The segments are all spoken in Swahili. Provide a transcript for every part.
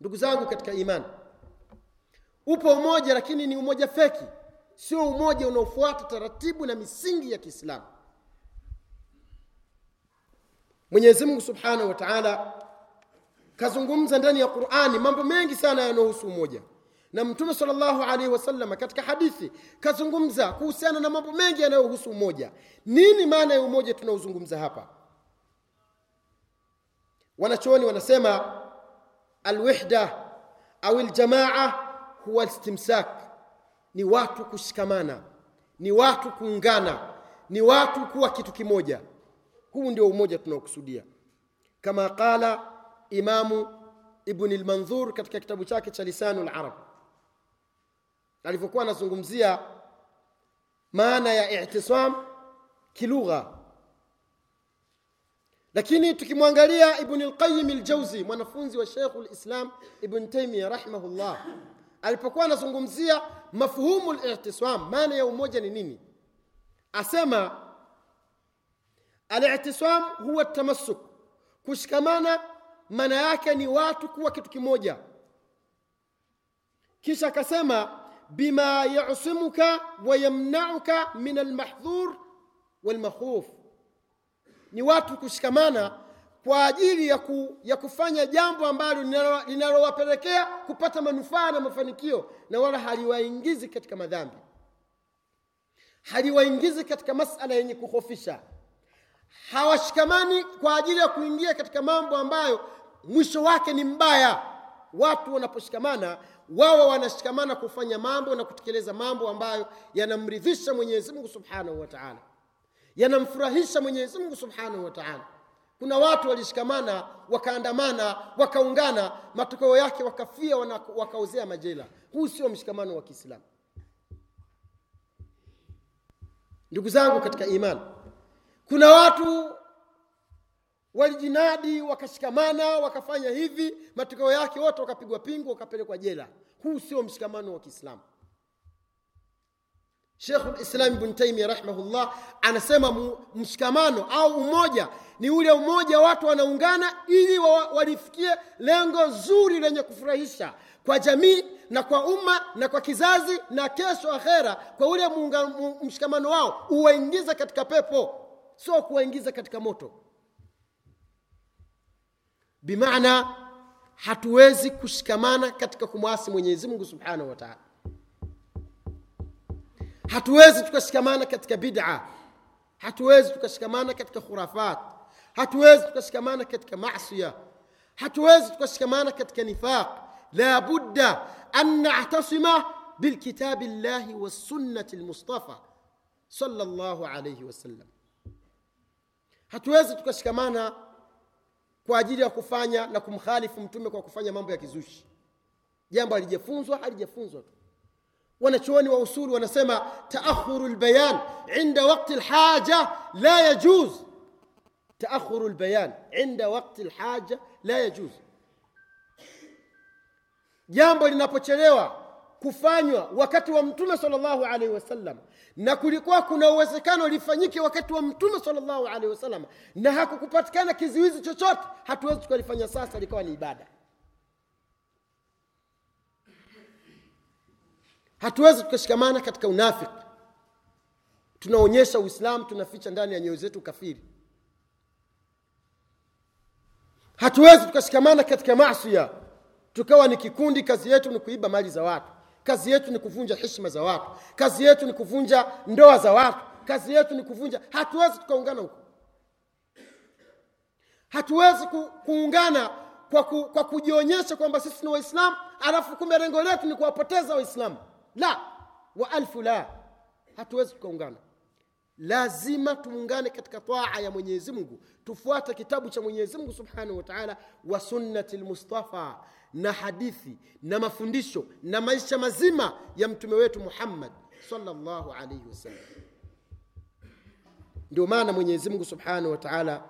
ndugu zangu katika imani upo umoja lakini ni umoja feki. Sio umoja unaofuata taratibu na misingi ya kiislamu. Mwenyezi mungu subhanahu wa taala kazungumza ndani ya qurani mambo mengi sana yanayohusu umoja. Na mtume salllahu alaihi wasallam katika hadithi kazungumza kuhusiana na mambo mengi yanayohusu umoja. Nini maana ya umoja tunaozungumza hapa? Wanachooni wanasema alwihda au ljamaa huwa listimsak ni watu kushikamana ni watu kuungana ni watu kuwa kitu kimoja. Huu ndio umoja tunaokusudia. Kama qala imamu ibn lmandhur katika kitabu chake cha lisanu larab alivyokuwa anazungumzia maana ya itisam kilugha lakini tukimwangalia ibn ljauzi mwanafunzi wa sheikhu lislam ibn taimia rahimahullah alipokuwa anazungumzia mafhumu litisam maana ya umoja ni nini? Asema alitisam huwa tamassuk kushikamana maana yake ni watu kuwa kitu kimoja. Kisha akasema bima yasimuka wayamnauka min almahdhur walmakhuf ni watu kushikamana kwa ajili ya, ku, ya kufanya jambo ambalo linalowapelekea kupata manufaa na mafanikio na wala haliwaingizi katika madhambi. Haliwaingizi katika masala yenye kuhofisha. Hawashikamani kwa ajili ya kuingia katika mambo ambayo mwisho wake ni mbaya. Watu wanaposhikamana wao wanashikamana kufanya mambo na kutekeleza mambo ambayo yanamridhisha mwenyezi subhanahu wa taala yanamfurahisha mwenyezi mungu subhanahu wa taala. Kuna watu walishikamana wakaandamana wakaungana matokeo yake wakafia wakaozea majela. Huu sio mshikamano wa kiislamu. Ndugu zangu katika imani kuna watu walijinadi wakashikamana wakafanya hivi matokeo yake wote wakapigwa pingu wakapelekwa jela. Huu sio mshikamano wa kiislamu shekhu lislam ibn taimia rahimahullah anasema mshikamano au umoja ni ule umoja watu wanaungana ili walifikie lengo zuri lenye kufurahisha kwa jamii na kwa umma na kwa kizazi na kesho akhera kwa ule munga, mshikamano wao uwaingize katika pepo sio kuwaingiza katika moto. Bimaana hatuwezi kushikamana katika kumwasi mwenyezi mungu subhanahu wa taala hatuwezi tukashikamana katika bid'a. Hatuwezi tukashikamana katika khurafat. Hatuwezi tukashikamana katika masia hatuwezi tukashikamana katika nifaq. La budda an natasima bilkitabi llahi wassunnati lmustafa sala alaihi wasallam hatuwezi tukashikamana kwa ajili ya kufanya na kumkhalifu mtume kwa kufanya mambo ya kizushi. Jambo halijafunzwa halijafunzwa tu wanachuoni wa usuli wanasema taakhuru lbayan inda wakti lhaja la yajuz. Taakhuru lbayan inda wakti lhaja la yajuz. Jambo linapochelewa kufanywa wakati wa mtume salllahu alaihi wasallam na kulikuwa kuna uwezekano lifanyike wakati wa mtume salllahu alaihi wasallam na hakukupatikana kizuizi chochote hatuwezi tukalifanya sasa likawa ni ibada hatuwezi tukashikamana katika unafiki. Tunaonyesha uislamu tunaficha ndani ya nyoyo zetu kafiri hatuwezi tukashikamana katika masia tukawa ni kikundi kazi yetu ni kuiba mali za watu. Kazi yetu ni kuvunja heshima za watu. Kazi yetu ni kuvunja ndoa za watu. Kazi yetu ni kuvunja hatuwezi tukaungana huko. Hatuwezi ku, kuungana kwa, ku, kwa kujionyesha kwamba sisi ni waislamu alafu kumbe lengo letu ni kuwapoteza waislamu la wa alfu la. Hatuwezi tukaungana lazima tuungane katika taa ya mwenyezi mungu. Tufuate kitabu cha mwenyezi mungu subhanahu wa taala wa sunnati lmustafa na hadithi na mafundisho na maisha mazima ya mtume wetu muhammad salllahu alaihi wasallam ndio maana mwenyezi mungu subhanahu wa taala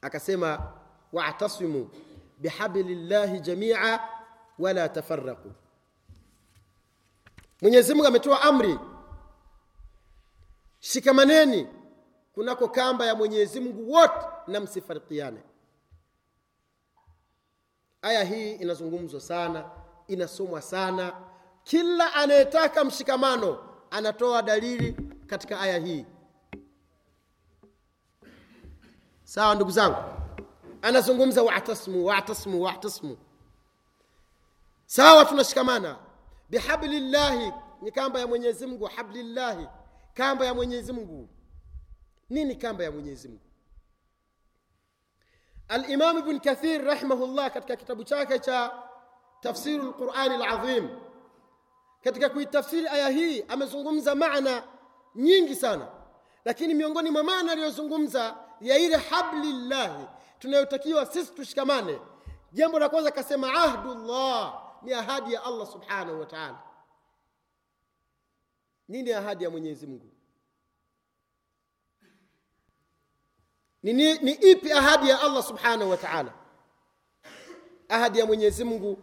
akasema watasimu bihabli llahi jamia wala tafaraqu mwenyezi mungu ametoa amri. Shikamaneni kunako kamba ya mwenyezi mungu wote na msifarikiane. Aya hii inazungumzwa sana inasomwa sana. Kila anayetaka mshikamano anatoa dalili katika aya hii. Sawa ndugu zangu? Anazungumza watasmu watasmu watasmu sawa tunashikamana bihablillahi ni kamba ya mwenyezi mungu hablillahi kamba ya mwenyezi mungu. Nini kamba ya mwenyezi mungu? Alimam ibn kathir rahimahullah katika kitabu chake cha tafsiru lazim katika kuitafsiri aya hii amezungumza maana nyingi sana. Lakini miongoni mwa maana aliyozungumza ya ile hablillahi tunayotakiwa sisi tushikamane. Jambo la kwanza akasema ahdullah ni ahadi ya allah subhanahu wa taala. Nini ahadi ya mwenyezi mungu. Ni, ni, ni ipi ahadi ya allah subhanahu wa taala? Ahadi ya mwenyezi mungu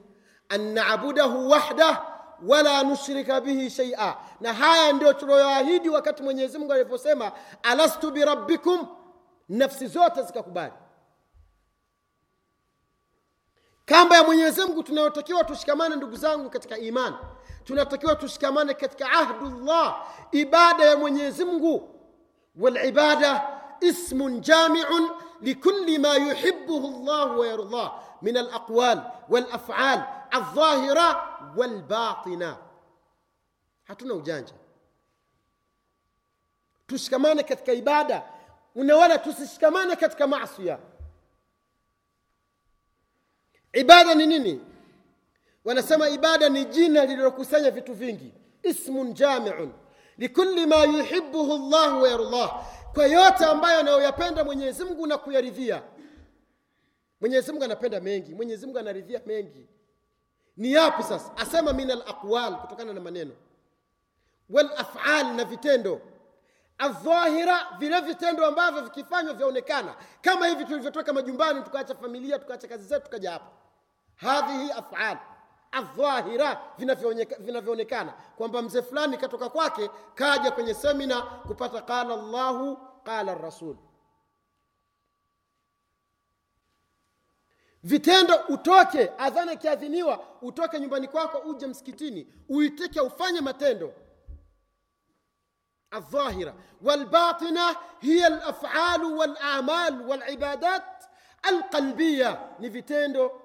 an nabudahu wahda wala nushrika bihi shaia na haya ndio tunayoahidi wakati mwenyezi mungu aliposema alastu birabbikum nafsi zote zikakubali kamba ya mwenyezi mungu tunayotakiwa tushikamane ndugu zangu katika imani tunatakiwa tushikamane katika ahdullah ibada ya mwenyezi mungu. Walibada ismun jamiun likuli ma yuhibuhu llah wayardah min alaqwal walafal aldhahira walbatina hatuna ujanja. Tushikamane katika ibada. Unawala tusishikamane katika masia ibada ni nini? Wanasema ibada ni jina lililokusanya vitu vingi. Ismun jamiun. Likuli ma yuhibuhu llah wayardah kwa yote ambayo anayoyapenda mwenyezi mungu na kuyaridhia. Mwenyezi mungu anapenda mengi. Mwenyezi mungu anaridhia mengi. Ni yapi sasa? Asema min alaqwal kutokana na maneno. Walafal na vitendo. Adhahira, vile vitendo ambavyo vikifanywa vyaonekana. Kama hivi tulivyotoka majumbani tukaacha familia tukaacha kazi zetu tukaja hapa hadhihi afal aldhahira vinavyoonekana kwamba mzee fulani katoka kwake kaja kwenye semina kupata qala llahu qala rasul vitendo utoke adhana ikiadhiniwa utoke nyumbani kwako uje msikitini uitike ufanye matendo الظاهرة والباطنة هي الأفعال والأعمال والعبادات القلبية ni vitendo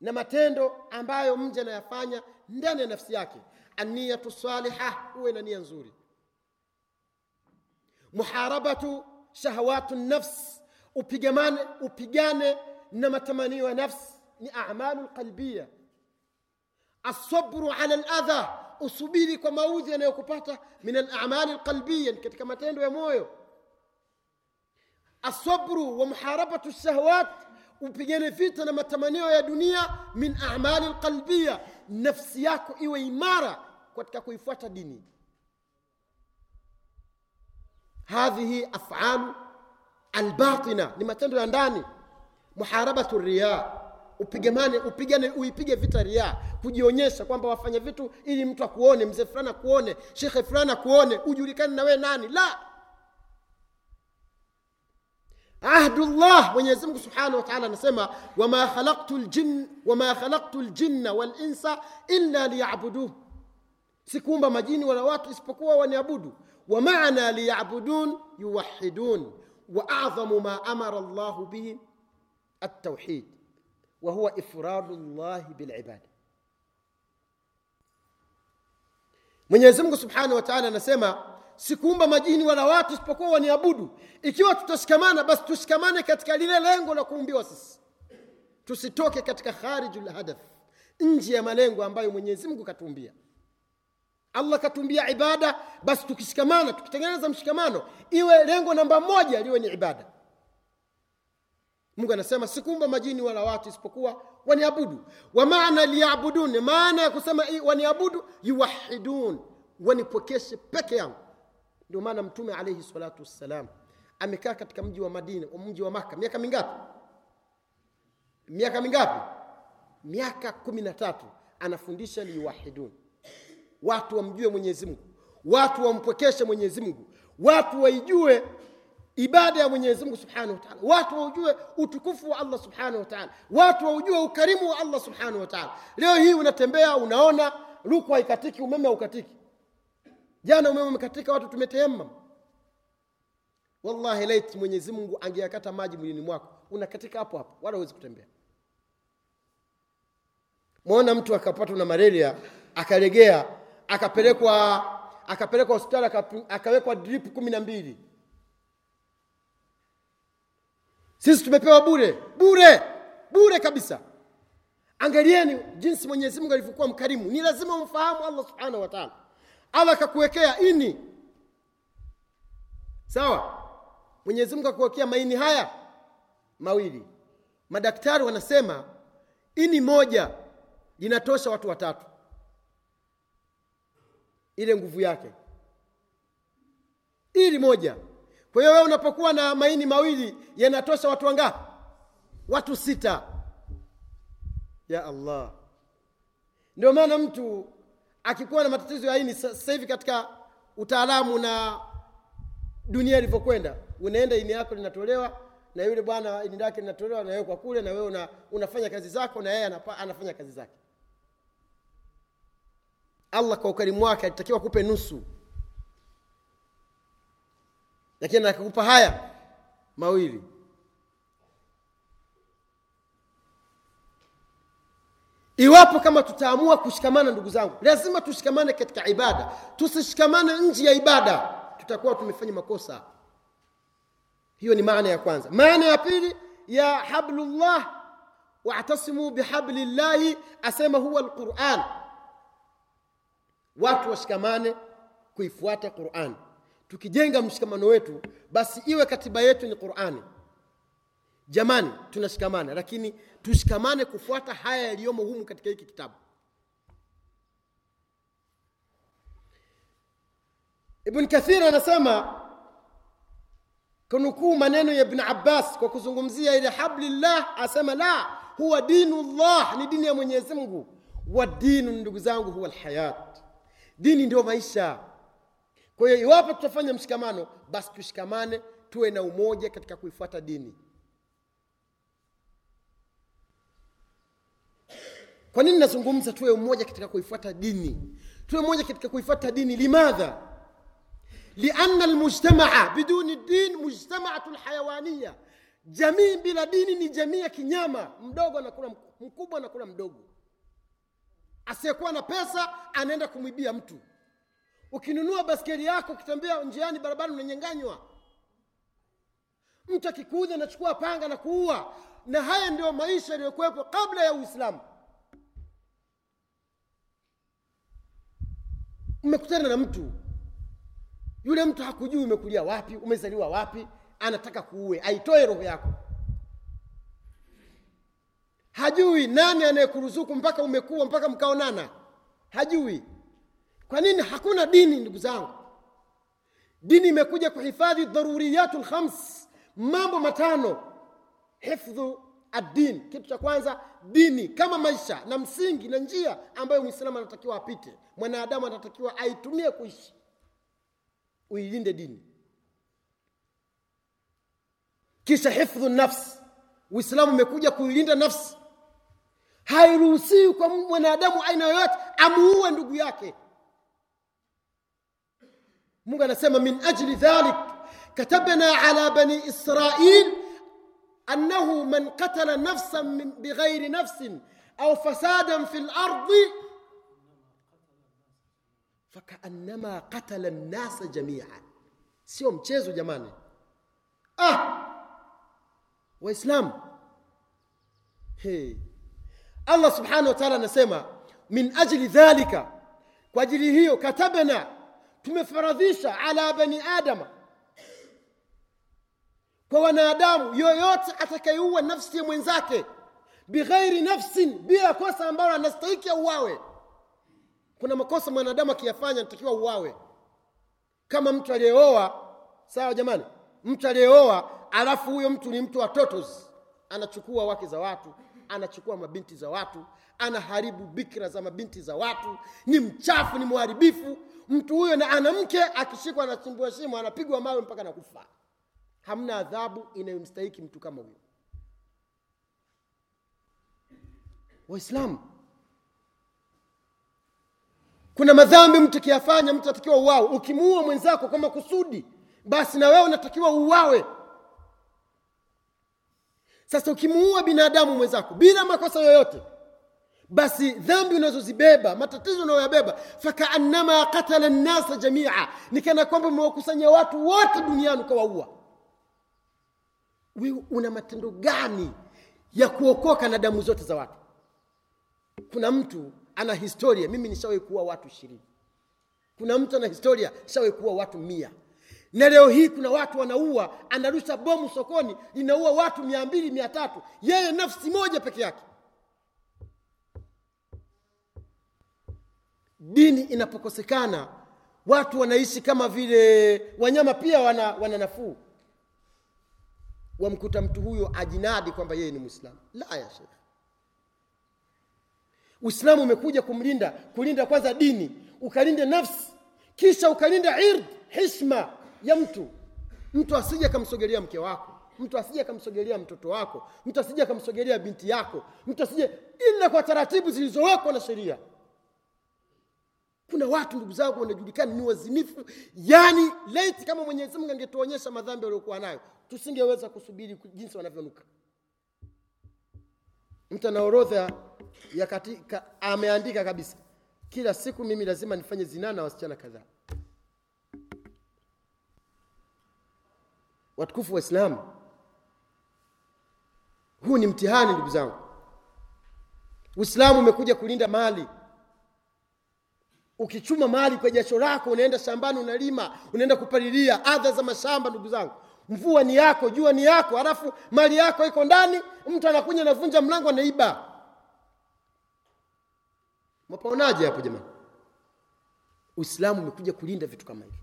na matendo ambayo mja anayafanya ndani ya nafsi yake. Aniyatu saliha huwe na nia nzuri. Muharabatu shahawatu nafs upigamane upigane na matamanio ya nafsi ni amalu lqalbia asabru ala ladha usubiri kwa maudhi yanayokupata min alamali lqalbia katika matendo ya moyo. Asabru wa muharabatu shahawat upigane vita na matamanio ya dunia min amali lqalbia nafsi yako iwe imara katika kuifuata dini. Hadhihi afalu albatina ni matendo ya ndani. Muharabatu riya upigamane upigane uipige vita ria kujionyesha kwamba wafanya vitu ili mtu akuone mzee fulani akuone shekhe fulani akuone ujulikane na wee nani. La ahdullah mwenyezi mungu subhanahu wa taala anasema wama khalaqtu ljin wama khalaqtu ljinna walinsa illa liyabuduh sikuumba majini wala watu isipokuwa waniabudu wa maana liyabudun yuwahidun wa adhamu ma amara llahu bihi التوحيد وهو إفراد الله بالعبادة mwenyezi mungu subhanahu wa taala anasema sikuumba majini wala watu isipokuwa waniabudu. Ikiwa tutashikamana basi tushikamane katika lile lengo la kuumbiwa sisi. Tusitoke katika khariju lhadaf nje ya malengo ambayo mwenyezi mungu katuumbia. Allah katuumbia ibada basi tukishikamana tukitengeneza mshikamano iwe lengo namba moja liwe ni ibada. Mungu anasema sikuumba majini wala watu isipokuwa waniabudu. Wa liyabudun maana ya kusema waniabudu yuwahidun wanipokeshe peke yangu ndio maana mtume alaihi salatu wassalam amekaa katika mji wa madina mji wa maka miaka mingapi? Miaka mingapi? Miaka kumi na tatu. Anafundisha liwahidun, watu wamjue mwenyezi mungu. Watu wampwekeshe mwenyezi mungu. Watu waijue ibada ya mwenyezi mungu subhanahu wa watu waujue utukufu wa allah subhanahu wa taala. Watu waujue ukarimu wa allah subhanahu wa taala. Leo hii unatembea unaona rukwa haikatiki umeme haukatiki jana umeme umekatika watu tumetehemam wallahi lait mwenyezi mungu angeyakata maji mwilini mwako unakatika hapo hapo wala huwezi kutembea. Mwona mtu akapatwa na malaria akalegea akapelekwa akapelekwa hospitali akawekwa drip kumi na mbili. Sisi tumepewa bure bure bure kabisa. Angalieni jinsi mwenyezi mungu alivyokuwa mkarimu. Ni lazima umfahamu allah subhanahu wa taala allah akakuwekea ini. Sawa? Mwenyezi mungu akuwekea maini haya mawili. Madaktari wanasema ini moja linatosha watu watatu. Ile nguvu yake. Ili moja. Kwa hiyo wewe unapokuwa na maini mawili yanatosha watu wangapi? Watu sita. Ya allah. Ndio maana mtu akikuwa na matatizo ya ini sa- sasa hivi katika utaalamu na dunia ilivyokwenda unaenda ini yako linatolewa na yule bwana ini lake linatolewa na wewe kwa kule na wewe una, unafanya kazi zako na yeye anafanya kazi zake. Allah kwa ukarimu wake alitakiwa kupe nusu. Lakini akakupa haya mawili iwapo kama tutaamua kushikamana ndugu zangu lazima tushikamane katika ibada. Tusishikamane nje ya ibada tutakuwa tumefanya makosa. Hiyo ni maana ya kwanza. Maana ya pili ya hablullah wa'tasimu bihabli llahi asema huwa alquran. Watu washikamane kuifuata quran. Tukijenga mshikamano wetu basi iwe katiba yetu ni qurani jamani tunashikamana lakini tushikamane kufuata haya yaliyomo humu katika hiki kitabu. Ibn kathir anasema kunukuu maneno ya ibn abbas kwa kuzungumzia ile hablillah asema la huwa dinu llah ni dini ya mwenyezi mungu. Wa dinu ndugu zangu huwa lhayat dini ndio maisha. Kwa hiyo iwapo tutafanya mshikamano basi tushikamane tuwe na umoja katika kuifuata dini kwa nini nazungumza tuwe umoja katika kuifuata dini? Tuwe umoja katika kuifuata dini. Limadha? Lianna almujtamaa biduni din mujtamaatu lhayawaniya jamii bila dini ni jamii ya kinyama. Mdogo anakula mk- mkubwa anakula mdogo. Asiyekuwa na pesa anaenda kumwibia mtu. Ukinunua baskeli yako ukitembea njiani barabara unanyanganywa. Mtu akikuudhi anachukua panga na kuua. Na haya ndio maisha yaliyokuwepo kabla ya uislamu mmekutana na mtu. Yule mtu hakujui umekulia wapi umezaliwa wapi anataka kuue aitoe roho yako. Hajui nani anayekuruzuku mpaka umekuwa mpaka mkaonana. Hajui. Kwa nini? Hakuna dini ndugu zangu. Dini imekuja kuhifadhi dharuriyatu lkhams mambo matano. Hifdhu addin kitu cha kwanza dini kama maisha na msingi na njia ambayo mwislamu anatakiwa apite. Mwanadamu anatakiwa aitumie kuishi. Uilinde dini. Kisha hifdhu nafsi uislamu umekuja kuilinda nafsi hairuhusiwi kwa mwanadamu aina yoyote amuue ndugu yake. Mungu anasema min ajli dhalik katabna ala bani israil annahu man qatala nafsan min- bighairi nafsin au fasadan fi lardi fakaannama qatala nnasa jamia sio mchezo jamani ah waislamu hey. allah subhanahu wa taala anasema min ajli dhalika kwa ajili hiyo katabna tumefaradhisha ala bani adama kwa wanadamu yoyote atakayeua nafsi ya mwenzake bighairi nafsin bila kosa ambalo anastahiki auawe. Kuna makosa mwanadamu akiyafanya anatakiwa uawe, kama mtu aliyeoa sawa jamani mtu aliyeoa alafu huyo mtu ni mtu wa totos anachukua wake za watu anachukua mabinti za watu anaharibu bikra za mabinti za watu ni mchafu ni mharibifu. Mtu huyo na ana mke akishikwa anachimbua shimo anapigwa mawe mpaka nakufa hamna adhabu inayomstahiki mtu kama huyo. Waislamu kuna madhambi mtu akiyafanya mtu atakiwa uwawe. Ukimuua mwenzako kwa makusudi basi na wewe unatakiwa uwawe. Sasa ukimuua binadamu mwenzako bila makosa yoyote basi dhambi unazozibeba matatizo unayoyabeba fakaannama katala nnasa jamia ni kana kwamba umewakusanya watu wote duniani ukawaua una matendo gani ya kuokoka na damu zote za watu? Kuna mtu ana historia mimi nishawahi kuwa watu ishirini. Kuna mtu ana historia nishawahi kuwa watu mia. Na leo hii kuna watu wanaua anarusha bomu sokoni linaua watu mia mbili mia tatu. Yeye nafsi moja peke yake. Dini inapokosekana watu wanaishi kama vile wanyama pia wana, wana nafuu wamkuta mtu huyo ajinadi kwamba yeye ni mwislamu la ya shekh uislamu umekuja kumlinda kulinda kwanza dini ukalinde nafsi kisha ukalinda ird hishma ya mtu. Mtu asije akamsogelea mke wako mtu asije akamsogelea mtoto wako mtu asije akamsogelea binti yako mtu asije ila kwa taratibu zilizowekwa na sheria kuna watu ndugu zangu wanajulikana ni wazinifu. Yani laiti kama mwenyezi mungu angetuonyesha madhambi waliokuwa nayo tusingeweza kusubiri jinsi wanavyonuka. Mtu ana orodha ya katika ameandika kabisa kila siku mimi lazima nifanye zinaa na wasichana kadhaa. Watukufu wa islamu huu ni mtihani ndugu zangu. Uislamu umekuja kulinda mali ukichuma mali kwa jasho lako unaenda shambani unalima unaenda kupalilia adha za mashamba ndugu zangu. Mvua ni yako jua ni yako halafu mali yako iko ndani mtu anakuja anavunja mlango anaiba. Mapaonaje hapo jamani? Uislamu umekuja kulinda vitu kama hivi.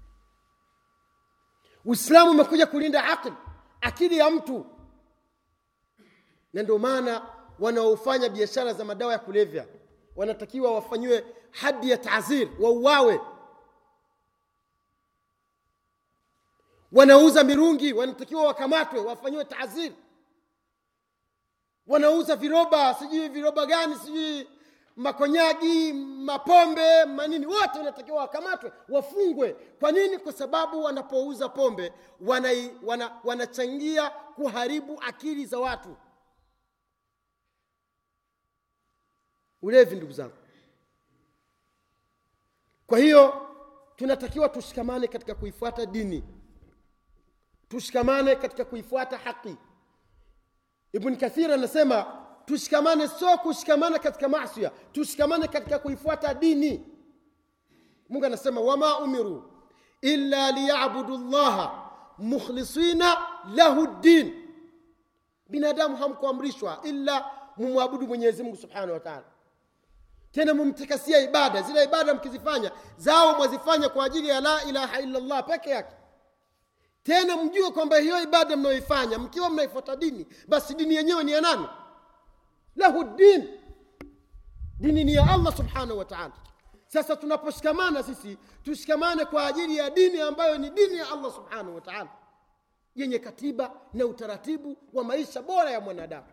Uislamu umekuja kulinda akili akili ya mtu. Na ndio maana wanaofanya biashara za madawa ya kulevya wanatakiwa wafanyiwe hadi ya taazir wauawe. Wanauza mirungi wanatakiwa wakamatwe wafanyiwe taazir wanauza viroba sijui viroba gani sijui makonyagi mapombe manini wote wanatakiwa wakamatwe wafungwe. Kwa nini? Kwa sababu wanapouza pombe wanai, wana, wanachangia kuharibu akili za watu. Ulevi ndugu zangu kwa hiyo tunatakiwa tushikamane katika kuifuata dini. Tushikamane katika kuifuata haki. Ibn kathir anasema tushikamane sio kushikamana katika masia tushikamane katika kuifuata dini. Mungu anasema wama umiru illa liyabudu llaha mukhlisina lahu ddin. Binadamu hamkuamrishwa illa mumwabudu mwenyezi mungu subhanahu wa taala tena mumtakasia ibada zile ibada mkizifanya zao mwazifanya kwa ajili ya la ilaha illallah peke yake. Tena mjue kwamba hiyo ibada mnayoifanya mkiwa mnaifuata dini basi dini yenyewe ni ya nani? Lahu din. Dini ni ya allah subhanahu wa taala. Sasa tunaposhikamana sisi tushikamane kwa ajili ya dini ambayo ni dini ya allah subhanahu wa taala. Yenye katiba na utaratibu wa maisha bora ya mwanadamu